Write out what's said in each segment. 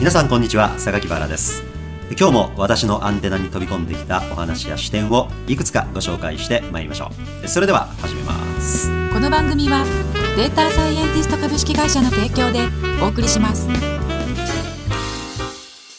皆さんこんにちは。榊原です。今日も私のアンテナに飛び込んできたお話や視点をいくつかご紹介してまいりましょう。それでは始めます。この番組はデータサイエンティスト株式会社の提供でお送りします。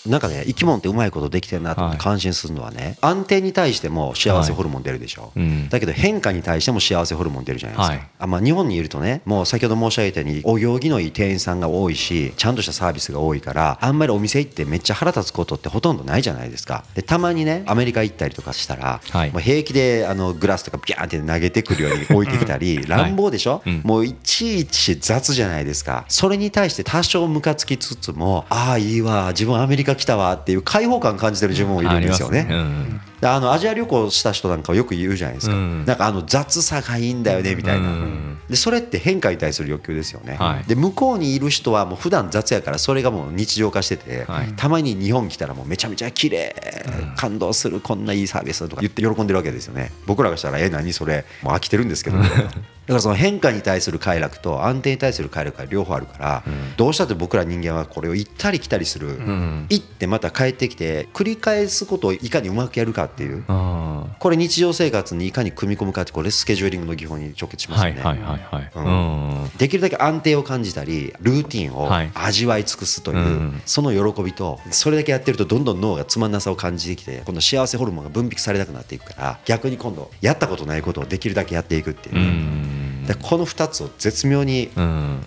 なんかね生き物ってうまいことできてるなて感心するのはね、安定に対しても幸せホルモン出るでしょ、はいうん、だけど変化に対しても幸せホルモン出るじゃないですか、はい、あまあ、日本にいるとねもう先ほど申し上げたようにお行儀のいい店員さんが多いしちゃんとしたサービスが多いからあんまりお店行ってめっちゃ腹立つことってほとんどないじゃないですか。でたまにねアメリカ行ったりとかしたら、はい、もう平気であのグラスとかビャーンって投げてくるように置いてきたり 乱暴でしょ、うん、もういちいち雑じゃないですか。それに対して多少ムカつきつつもああいいわ自分アメリカ来たわっていう開放感感じてる自分もいるんですよね。あのアジア旅行した人なんかはよく言うじゃないですか、うん、なんかあの雑さがいいんだよねみたいな、うん、でそれって変化に対する欲求ですよね、はい、で向こうにいる人はもう普段雑やからそれがもう日常化してて、はい、たまに日本来たらもうめちゃめちゃ綺麗、うん、感動するこんないいサービスとか言って喜んでるわけですよね。僕らがしたらえ何それ。もう飽きてるんですけど、からその変化に対する快楽と安定に対する快楽が両方あるから、どうしたって僕ら人間はこれを行ったり来たりする、行ってまた帰ってきて繰り返すことをいかにうまくやるかっていう。これ日常生活にいかに組み込むかってこれスケジューリングの技法に直結しますよね。できるだけ安定を感じたりルーティンを味わい尽くすというその喜びとそれだけやってるとどんどん脳がつまんなさを感じてきて今度幸せホルモンが分泌されなくなっていくから逆に今度やったことないことをできるだけやっていくっていう。でこの2つを絶妙に、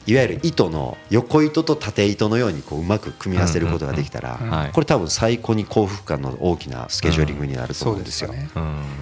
いわゆる糸の横糸と縦糸のようにこううまく組み合わせることができたら、これ多分最高に幸福感の大きなスケジューリングになると思うんですよ。ね、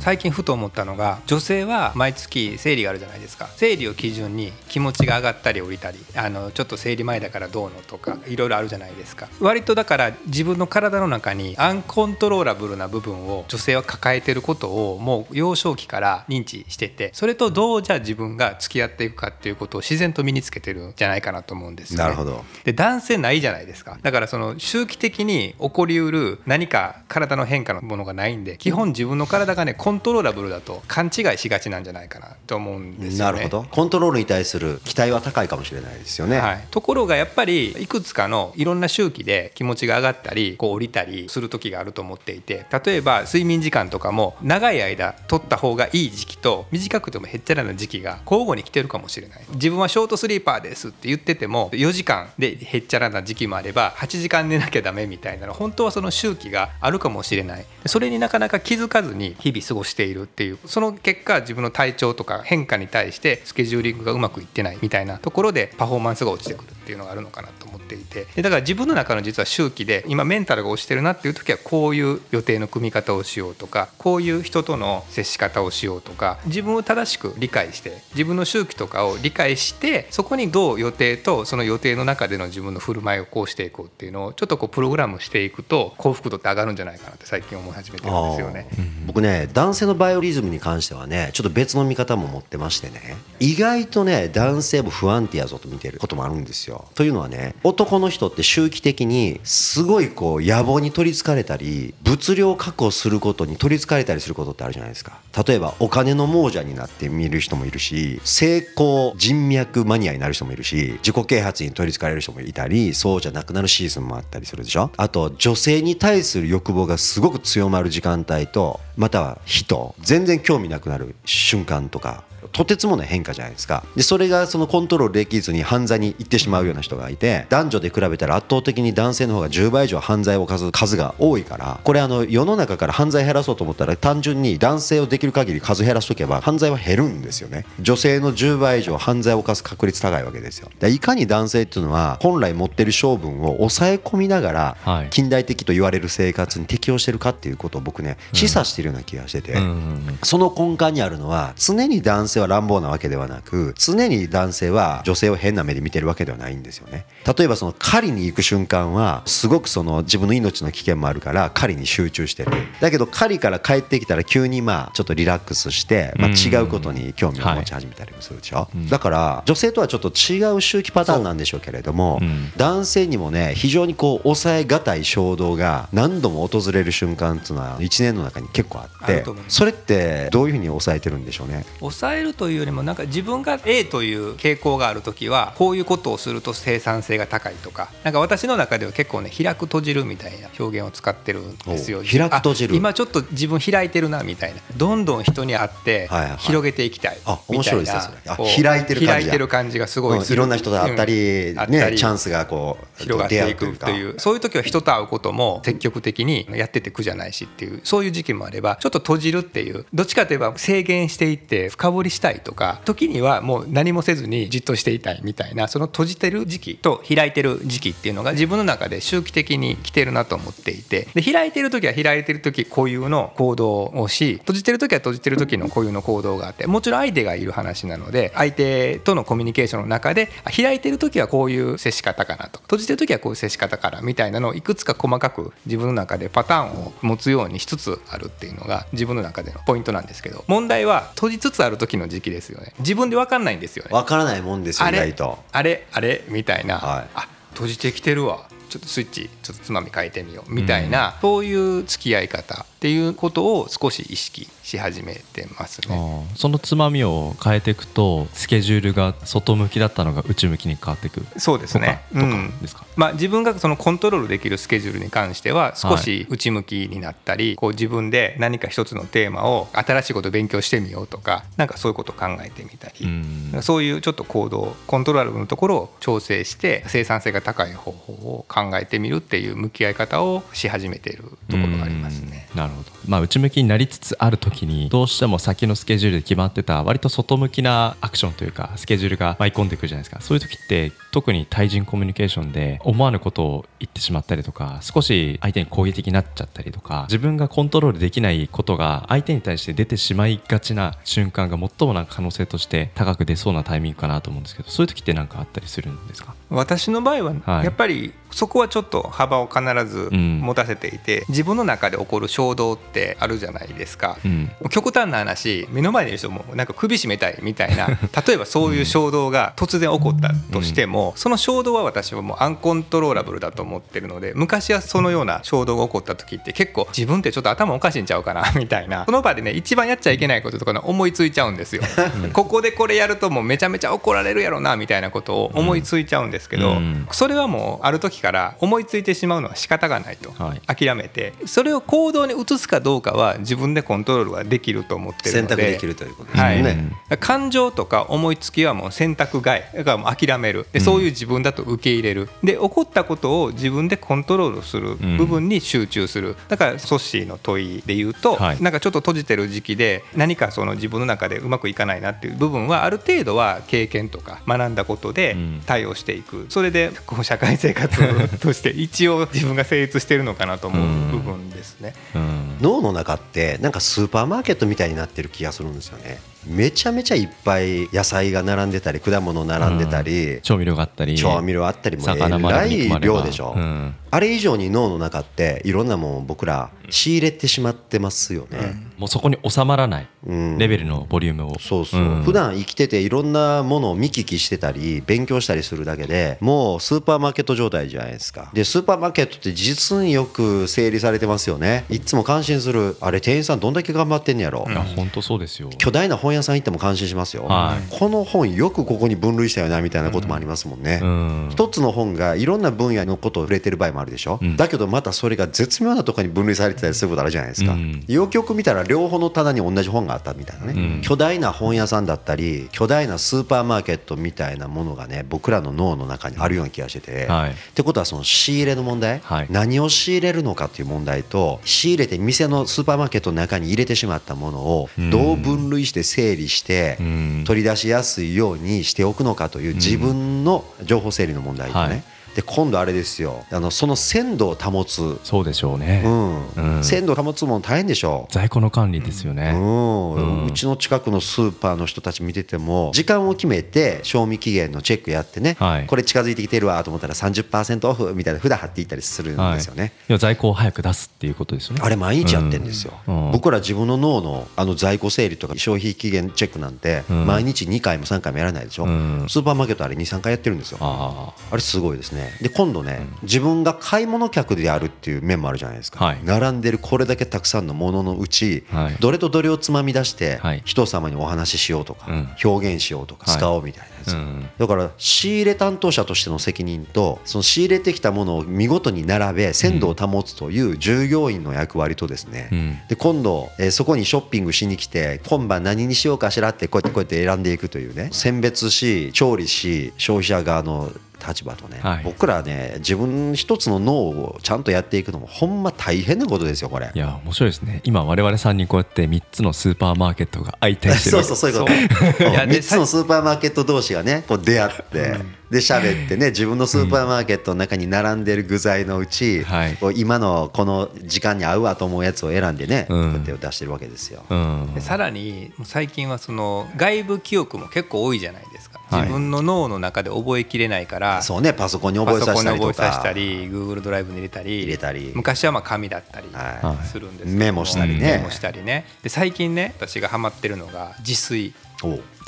最近ふと思ったのが女性は毎月生理があるじゃないですか。生理を基準に気持ちが上がったり降りたりあのちょっと生理前だからどうのとかいろいろあるじゃないですか。割とだから自分の体の中にアンコントローラブルな部分を女性は抱えてることをもう幼少期から認知しててそれとどうじゃあ自分が付き合っていくかっていうことを自然と身につけてるんじゃないかなと思うんですよ、ね、なるほど。で男性ないじゃないですか。だからその周期的に起こりうる何か体の変化のものがないんで基本自分の体がねコントローラブルだと勘違いしがちなんじゃないかなと思うんですよね。なるほど。コントロールに対する期待は高いかもしれないですよね、はい、ところがやっぱりいくつかのいろんな周期で気持ちが上がったりこう降りたりする時があると思っていて例えば睡眠時間とかも長い間取った方がいい時期と短くてもへっちゃらな時期が交互に来てるかもしれない。自分はショートスリーパーですって言ってても4時間でへっちゃらな時期もあれば8時間寝なきゃダメみたいなの本当はその周期があるかもしれない。それになかなか気づかずに日々過ごしているっていうその結果自分の体調とか変化に対してスケジューリングがうまくいってないみたいなところでパフォーマンスが落ちてくるっていうのがあるのかなと思っていて。でだから自分の中の実は周期で今メンタルが落ちてるなっていう時はこういう予定の組み方をしようとかこういう人との接し方をしようとか自分を正しく理解して自分の周期とかを理解してそこにどう予定とその予定の中での自分の振る舞いをこうしていこうっていうのをちょっとこうプログラムしていくと幸福度って上がるんじゃないかなって最近思い始めてるんですよね。僕ね男性のバイオリズムに関してはねちょっと別の見方も持ってましてね意外とね男性も不安定やぞと見てることもあるんですよ。というのはね男の人って周期的にすごいこう野望に取りつかれたり物量確保することに取りつかれたりすることってあるじゃないですか。例えばお金の亡者になって見る人もいるし成功人脈マニアになる人もいるし自己啓発に取りつかれる人もいたりそうじゃなくなるシーズンもあったりするでしょ？あと女性に対する欲望がすごく強まる時間帯とまたは人全然興味なくなる瞬間とかとてつもない変化じゃないですか。でそれがそのコントロールできずに犯罪に行ってしまうような人がいて男女で比べたら圧倒的に男性の方が10倍以上犯罪を犯す数が多いからこれあの世の中から犯罪減らそうと思ったら単純に男性をできる限り数減らしとけば犯罪は減るんですよね。女性の10倍以上犯罪を犯す確率高いわけですよ。でいかに男性っていうのは本来持ってる性分を抑え込みながら近代的と言われる生活に適応してるかっていうことを僕ね示唆してるような気がしてて。その根幹にあるのは常に男性は乱暴なわけではなく常に男性は女性を変な目で見てるわけではないんですよね。例えばその狩りに行く瞬間はすごくその自分の命の危険もあるから狩りに集中してる。だけど狩りから帰ってきたら急にまあちょっとリラックスして、まあ、違うことに興味を持ち始めたりもするでしょ、だから女性とはちょっと違う周期パターンなんでしょうけれども、男性にもね非常にこう抑えがたい衝動が何度も訪れる瞬間っていうのは1年の中に結構あってそれってどういうふうに抑えてるんでしょうね？抑ええるというよりもなんか自分が A という傾向がある時はこういうことをすると生産性が高いとかなんか私の中では結構ね開く閉じるみたいな表現を使ってるんですよ。開く閉じる。今ちょっと自分開いてるなみたいな。どんどん人に会って広げていきたいみたいな、開いてる開いてる感じがすごい、うん、いろんな人と会ったり,、ね、チャンスがこう広がっていくっていうそういう時は人と会うことも積極的にやってて苦じゃないしっていうそういう時期もあればちょっと閉じるっていうどっちかといえば制限していって深掘りしたいとか時にはもう何もせずにじっとしていたいみたいなその閉じてる時期と開いてる時期っていうのが自分の中で周期的に来てるなと思っていて。で開いてる時は開いてる時固有の行動をし閉じてる時は閉じてる時の固有の行動があってもちろん相手がいる話なので相手とのコミュニケーションの中で開いてる時はこういう接し方かなと。閉じてる時はこういう接し方からみたいなのをいくつか細かく自分の中でパターンを持つようにしつつあるっていうのが自分の中でのポイントなんですけど。問題は閉じつつある時の時期ですよね。自分で分かんないんですよね。分からないもんですよ意外と。あれあれみたいな、はい、あ閉じてきてるわ。ちょっとスイッチちょっとつまみ変えてみよう。みたいな、うん、そういう付き合い方っていうことを少し意識し始めてますね。そのつまみを変えていくとスケジュールが外向きだったのが内向きに変わっていく。そうですね。とかですか、うん、まあ、自分がそのコントロールできるスケジュールに関しては少し内向きになったり、はい、こう自分で何か一つのテーマを新しいことを勉強してみようとかなんかそういうことを考えてみたり、うん、そういうちょっと行動コントロールのところを調整して生産性が高い方法を考えてみるっていう向き合い方をし始めているところがありますね。なるほど、まあ、内向きになりつつある時にどうしても先のスケジュールで決まってた割と外向きなアクションというかスケジュールが舞い込んでくるじゃないですか。そういう時って特に対人コミュニケーションで思わぬことを言ってしまったりとか少し相手に攻撃的になっちゃったりとか自分がコントロールできないことが相手に対して出てしまいがちな瞬間が最もな可能性として高く出そうなタイミングかなと思うんですけどそういう時って何かあったりするんですか？私の場合はやっぱりそこはちょっと幅を必ず持たせていて、うん、自分の中で起こる衝動ってあるじゃないですか、うん、極端な話目の前にいる人もなんか首絞めたいみたいな 例えばそういう衝動が突然起こったとしても、うん、その衝動は私はもうアンコントローラブルだと思ってるので昔はそのような衝動が起こった時って結構自分ってちょっと頭おかしいんちゃうかなみたいな。その場でね一番やっちゃいけないこととか思いついちゃうんですよ。ここでこれやるともうめちゃめちゃ怒られるやろなみたいなことを思いついちゃうんですけど、それはもうある時から思いついてしまうのは仕方がないと、諦めてそれを行動に移すかどうかは自分でコントロールはできると思ってるので。選択できるということですね、はい、感情とか思いつきはもう選択外。だからもう諦めるでそういう自分だと受け入れる。で起こったことを自分でコントロールする部分に集中する。だからソッシーの問いで言うと、はい、なんかちょっと閉じてる時期で何かその自分の中でうまくいかないなっていう部分はある程度は経験とか学んだことで対応していく。それでこう社会生活として一応自分が成立してるのかなと思う部分ですね。脳の中ってなんかスーパーマーケットみたいになってる気がするんですよね。めちゃめちゃいっぱい野菜が並んでたり果物並んでたり、調味料があったり調味料あったりもえらい量でしょ、うん、あれ以上に脳の中っていろんなもん僕ら仕入れてしまってますよね、うん、もうそこに収まらないレベルのボリュームを、そうそう、うん、普段生きてていろんなものを見聞きしてたり勉強したりするだけでもうスーパーマーケット状態じゃないですか。でスーパーマーケットって実によく整理されてますよね。いつも感心する。あれ店員さんどんだけ頑張ってんやろ。いや本当そうですよ。巨大な本屋さん行っても感心しますよ、はい、この本よくここに分類したよなみたいなこともありますもんね、うん、一つの本がいろんな分野のことを触れてる場合もあるでしょ、うん、だけどまたそれが絶妙なところに分類されてたりすることあるじゃないですか、うん、よくよく見たら両方の棚に同じ本があったみたいなね、巨大な本屋さんだったり巨大なスーパーマーケットみたいなものがね僕らの脳の中にあるような気がしてて、はい、ってことはその仕入れの問題、はい、何を仕入れるのかっていう問題と仕入れて店のスーパーマーケットの中に入れてしまったものをどう分類して整理して取り出しやすいようにしておくのかという自分の情報整理の問題とね、はいで今度あれですよ。あのその鮮度を保つ。そうでしょうね、うん。うん、鮮度を保つも大変でしょ。う在庫の管理ですよね、うん、うん、うちの近くのスーパーの人たち見てても時間を決めて賞味期限のチェックやってね、はい、これ近づいてきてるわと思ったら30%オフみたいな札貼っていったりするんですよね、はい、在庫を早く出すっていうことですよね。あれ毎日やってんですよ、僕ら自分の脳のあの在庫整理とか消費期限チェックなんて毎日2回も3回もやらないでしょ、スーパーマーケットあれ23回やってるんですよ。あれすごいですねね。で今度ね、自分が買い物客であるっていう面もあるじゃないですか、はい、並んでるこれだけたくさんのもののうち、はい、どれとどれをつまみ出して、人様にお話ししようとか、表現しようとか使おうみたいなやつ、うん、だから仕入れ担当者としての責任とその仕入れてきたものを見事に並べ鮮度を保つという従業員の役割とですね、うん、で今度、えー、そこにショッピングしに来て今晩何にしようかしらってこうやってこうやって選んでいくというね。選別し調理し消費者側の立場とね、はい、僕らね自分一つの脳をちゃんとやっていくのもほんま大変なことですよこれ。いや面白いですね。今我々3人こうやって3つのスーパーマーケットが相対してるそうそうそういうこと。3つのスーパーマーケット同士がねこう出会って、うん。で喋ってね自分のスーパーマーケットの中に並んでる具材のうち、こう今のこの時間に合うわと思うやつを選んでね、こうやって出してるわけですよ。でさらに最近はその外部記憶も結構多いじゃないですか。自分の脳の中で覚えきれないから、そうねパソコンに覚えさせたりとか。したり Google ドライブに入れたり入れたり。昔はまあ紙だったりするんですけど、メモしたりね。メモしたりね。で最近ね私がハマってるのが自炊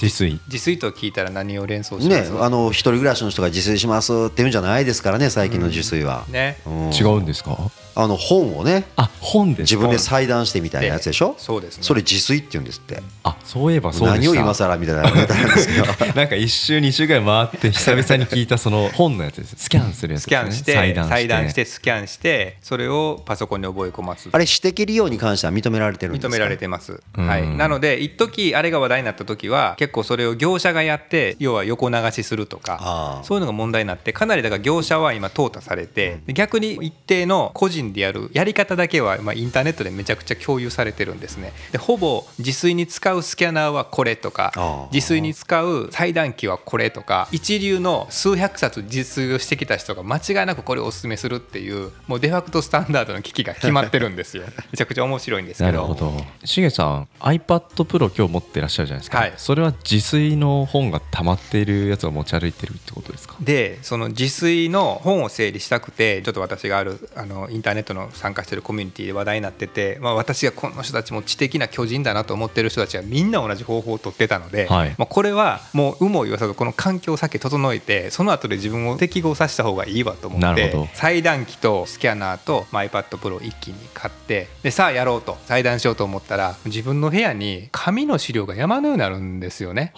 自炊？自炊と聞いたら何を連想します？ねあの一人暮らしの人が自炊しますって言うんじゃないですからね最近の自炊は、うん、ね、うん、違うんですか？あの本をねあ本で自分で裁断してみたいなやつでしょ？そうです、ね、それ自炊って言うんですって。あそういえばそうで何を今更みたいなネタなんですけど。なんか一周二周ぐらい回って久々に聞いたその本のやつです。スキャンするやつ、ね、スキャンして裁断して。スキャンしてそれをパソコンに覚え込ますあれ私的利用に関しては認められてるんですか？認められてます、はい、なので一時あれが話題になった時は結構それを業者がやって要は横流しするとかそういうのが問題になってかなりだから業者は今淘汰されて逆に一定の個人でやるやり方方だけは、まあ、インターネットでめちゃくちゃ共有されてるんですね。でほぼ自炊に使うスキャナーはこれとか自炊に使う裁断機はこれとか一流の数百冊自炊をしてきた人が間違いなくこれをおすすめするっていうもうデファクトスタンダードの機器が決まってるんですよ。めちゃくちゃ面白いんですけど。なるほど。しげさん iPad Pro 今日持ってらっしゃるじゃないですか、はい、それは自炊の本が溜まっているやつを持ち歩いてるってことですか？でその自炊の本を整理したくてちょっと私があるあのインターネットの参加してるコミュニティで話題になってて、まあ、私がこの人たちも知的な巨人だなと思ってる人たちはみんな同じ方法を取ってたので、はい、まあ、これはもう有無を言わさずこの環境をさっき整えてその後で自分を適合させた方がいいわと思って裁断機とスキャナーと iPadPro 一気に買ってでさあやろうと裁断しようと思ったら自分の部屋に紙の資料が山のようになるんですよね。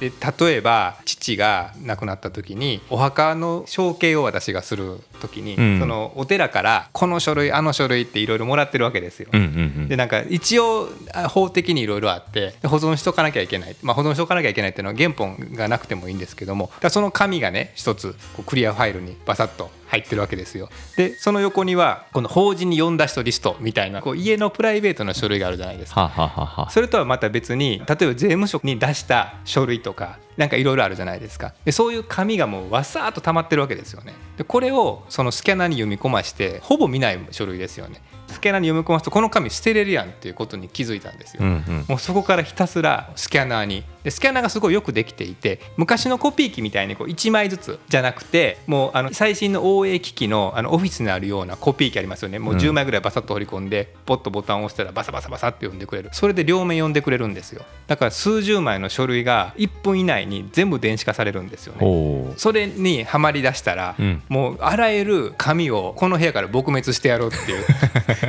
で例えば父が亡くなった時にお墓の承継を私がする時に、うん、そのお寺からこの書類あの書類っていろいろもらってるわけですよ。うんうんうん、でなんか一応法的にいろいろあって保存しとかなきゃいけない、まあ、保存しとかなきゃいけないっていうのは原本がなくてもいいんですけどもその紙がね一つこうクリアファイルにバサッと入ってるわけですよ。でその横にはこの法人に呼んだ人リストみたいなこう家のプライベートの書類があるじゃないですか。それとはまた別に例えば税務署に出した書類とかなんかいろいろあるじゃないですか。でそういう紙がもうわさーっと溜まってるわけですよね。でこれをそのスキャナーに読み込ましてほぼ見ない書類ですよね。スキャナーに読み込ますとこの紙捨てれるやんっていうことに気づいたんですよ、うんうん、もうそこからひたすらスキャナーにでスキャナーがすごいよくできていて昔のコピー機みたいにこう1枚ずつじゃなくてもうあの最新の OA 機器のあのオフィスにあるようなコピー機ありますよね。もう10枚ぐらいバサッと取り込んでポッとボタンを押したらバサバサバサって読んでくれる。それで両面読んでくれるんですよ。だから数十枚の書類が1分以内に全部電子化されるんですよね。それにはまりだしたら、うん、もうあらゆる紙をこの部屋から撲滅してやろうっていう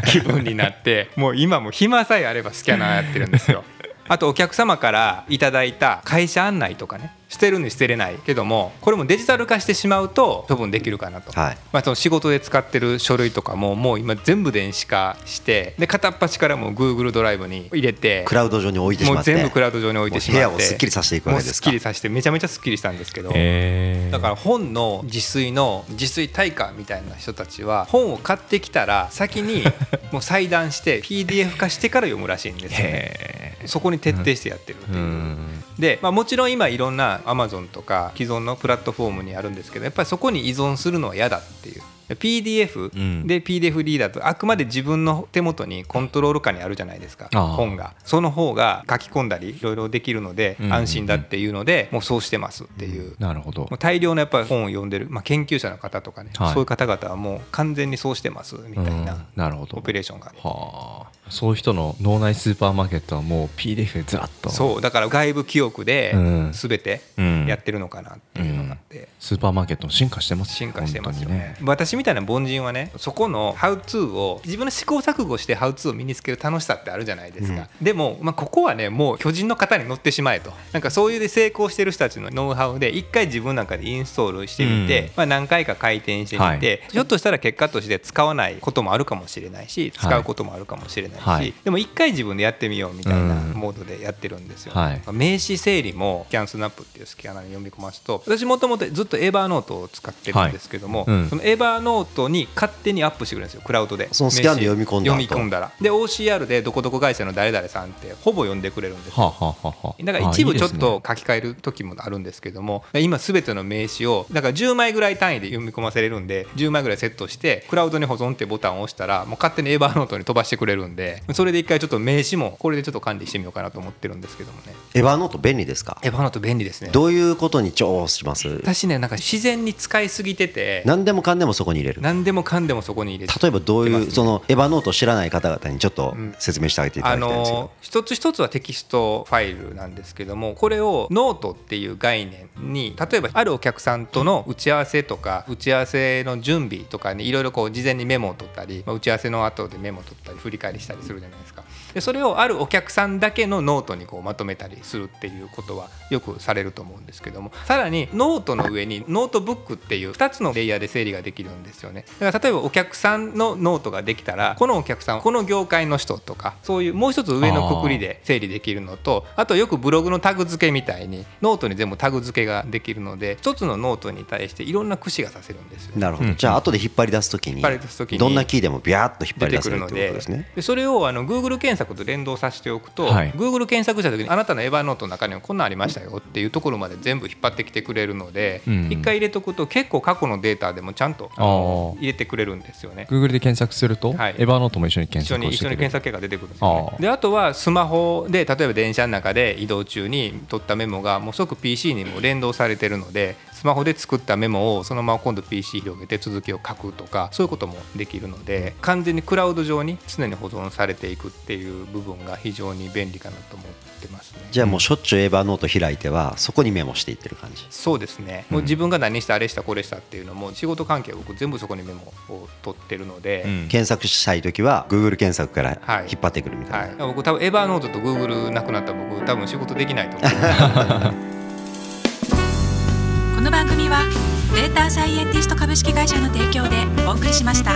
気分になって もう今も暇さえあればスキャナーやってるんですよあとお客様からいただいた会社案内とかね。捨てるに捨てれないけどもこれもデジタル化してしまうと処分できるかなと、はい、まあ、その仕事で使ってる書類とかももう今全部電子化してで片っ端からもう Google ドライブに入れてクラウド上に置いてしまって。もう全部クラウド上に置いてしまって部屋をすっきりさせていくわけですか。すっきりさせてめちゃめちゃすっきりしたんですけど。だから本の自炊の自炊対価みたいな人たちは本を買ってきたら先に もう裁断して PDF 化してから読むらしいんですよね。そこに徹底してやってるっていう。で、まあ、もちろん今いろんなアマゾンとか既存のプラットフォームにあるんですけどやっぱりそこに依存するのは嫌だっていう。PDF で PDF リーダーとあくまで自分の手元にコントロール下にあるじゃないですか本が。その方が書き込んだりいろいろできるので安心だっていうのでもうそうしてますっていう。なるほど。大量のやっぱり本を読んでる、まあ、研究者の方とかね、はい、そういう方々はもう完全にそうしてますみたいなオペレーションが、はあ。そういう人の脳内スーパーマーケットはもう PDF でずらっと。そうだから外部記憶で全てやってるのかなっていう。のって、うん。うん、スーパーマーケット進化してます進化してますよね、ね、私みたいな凡人はねそこのハウツーを自分の試行錯誤してハウツーを身につける楽しさってあるじゃないですか、うん、でも、まあ、ここはねもう巨人の方に乗ってしまえと。なんかそういうで成功してる人たちのノウハウで一回自分なんかでインストールしてみて、まあ、何回か回転してみて、はい、ひょっとしたら結果として使わないこともあるかもしれないし使うこともあるかもしれないし、はい、でも一回自分でやってみようみたいなモードでやってるんですよ、はい、名刺整理もスキャンスナップっていうスキャナーに読み込ますと私もともとずっとエバーノートを使ってるんですけども、はいうん、そのエバーノートに勝手にアップしてくれるんですよクラウドで。そのスキャンで読み込んだ読み込んだら。で OCR でどこどこ会社の誰々さんってほぼ読んでくれるんですよ、はあはあ、だから一部ちょっと書き換える時もあるんですけども今すべての名刺をだから10枚ぐらい単位で読み込ませれるんで10枚ぐらいセットしてクラウドに保存ってボタンを押したらもう勝手にエバーノートに飛ばしてくれるんでそれで一回ちょっと名刺もこれでちょっと管理してみようかなと思ってるんですけどもね。エバーノート便利ですか？エバーノート便利ですね。どういうことに重宝します？私ねなんか自然に使いすぎてて何でもかんでもそこに入れる。何でもかんでもそこに入れる例えばどういう、ね、その Evernote を知らない方々にちょっと説明してあげていただきたいんですけど、うん、あの一つ一つはテキストファイルなんですけどもこれをノートっていう概念に例えばあるお客さんとの打ち合わせとか打ち合わせの準備とかにいろいろこう事前にメモを取ったり、まあ、打ち合わせの後でメモを取ったり振り返りしたりするじゃないですかでそれをあるお客さんだけのノートにこうまとめたりするっていうことはよくされると思うんですけども。さらにノートの上にノートブックっていう2つのレイヤーで整理ができるんですよね。だから例えばお客さんのノートができたらこのお客さんこの業界の人とかそういうもう一つ上のくくりで整理できるのとあとよくブログのタグ付けみたいにノートに全部タグ付けができるので1つのノートに対していろんな串がさせるんですよ、なるほど、じゃあ後で引っ張り出す時にどんなキーでもビャーっと引っ張り出せるってことですね。でそれをあの Google 検索と連動させておくと、はい、Google 検索した時にあなたの Evernote の中にはこんなんありましたよっていうところまで全部引っ張ってきてくれるので一、うん、回入れとくと結構過去のデータでもちゃんと入れてくれるんですよね。Google で検索すると、はい、 Evernote も一緒に検索一緒に検索結果出てくるんですよ、ね、であとはスマホで例えば電車の中で移動中に取ったメモがもう即 PC にも連動されてるのでスマホで作ったメモをそのまま今度 PC 広げて続きを書くとかそういうこともできるので完全にクラウド上に常に保存されていくっていう部分が非常に便利かなと思ってますね。じゃあもうしょっちゅうエヴァノート開いてはそこにメモしていってる感じ。そうですね、もう自分が何したあれしたこれしたっていうのも仕事関係は僕全部そこにメモを取ってるので、うん、検索したい時は Google 検索から引っ張ってくるみたいな、はい。はい、僕多分エヴァノートと Google なくなったら僕多分仕事できないと思う。この番組はデータサイエンティスト株式会社の提供でお送りしました。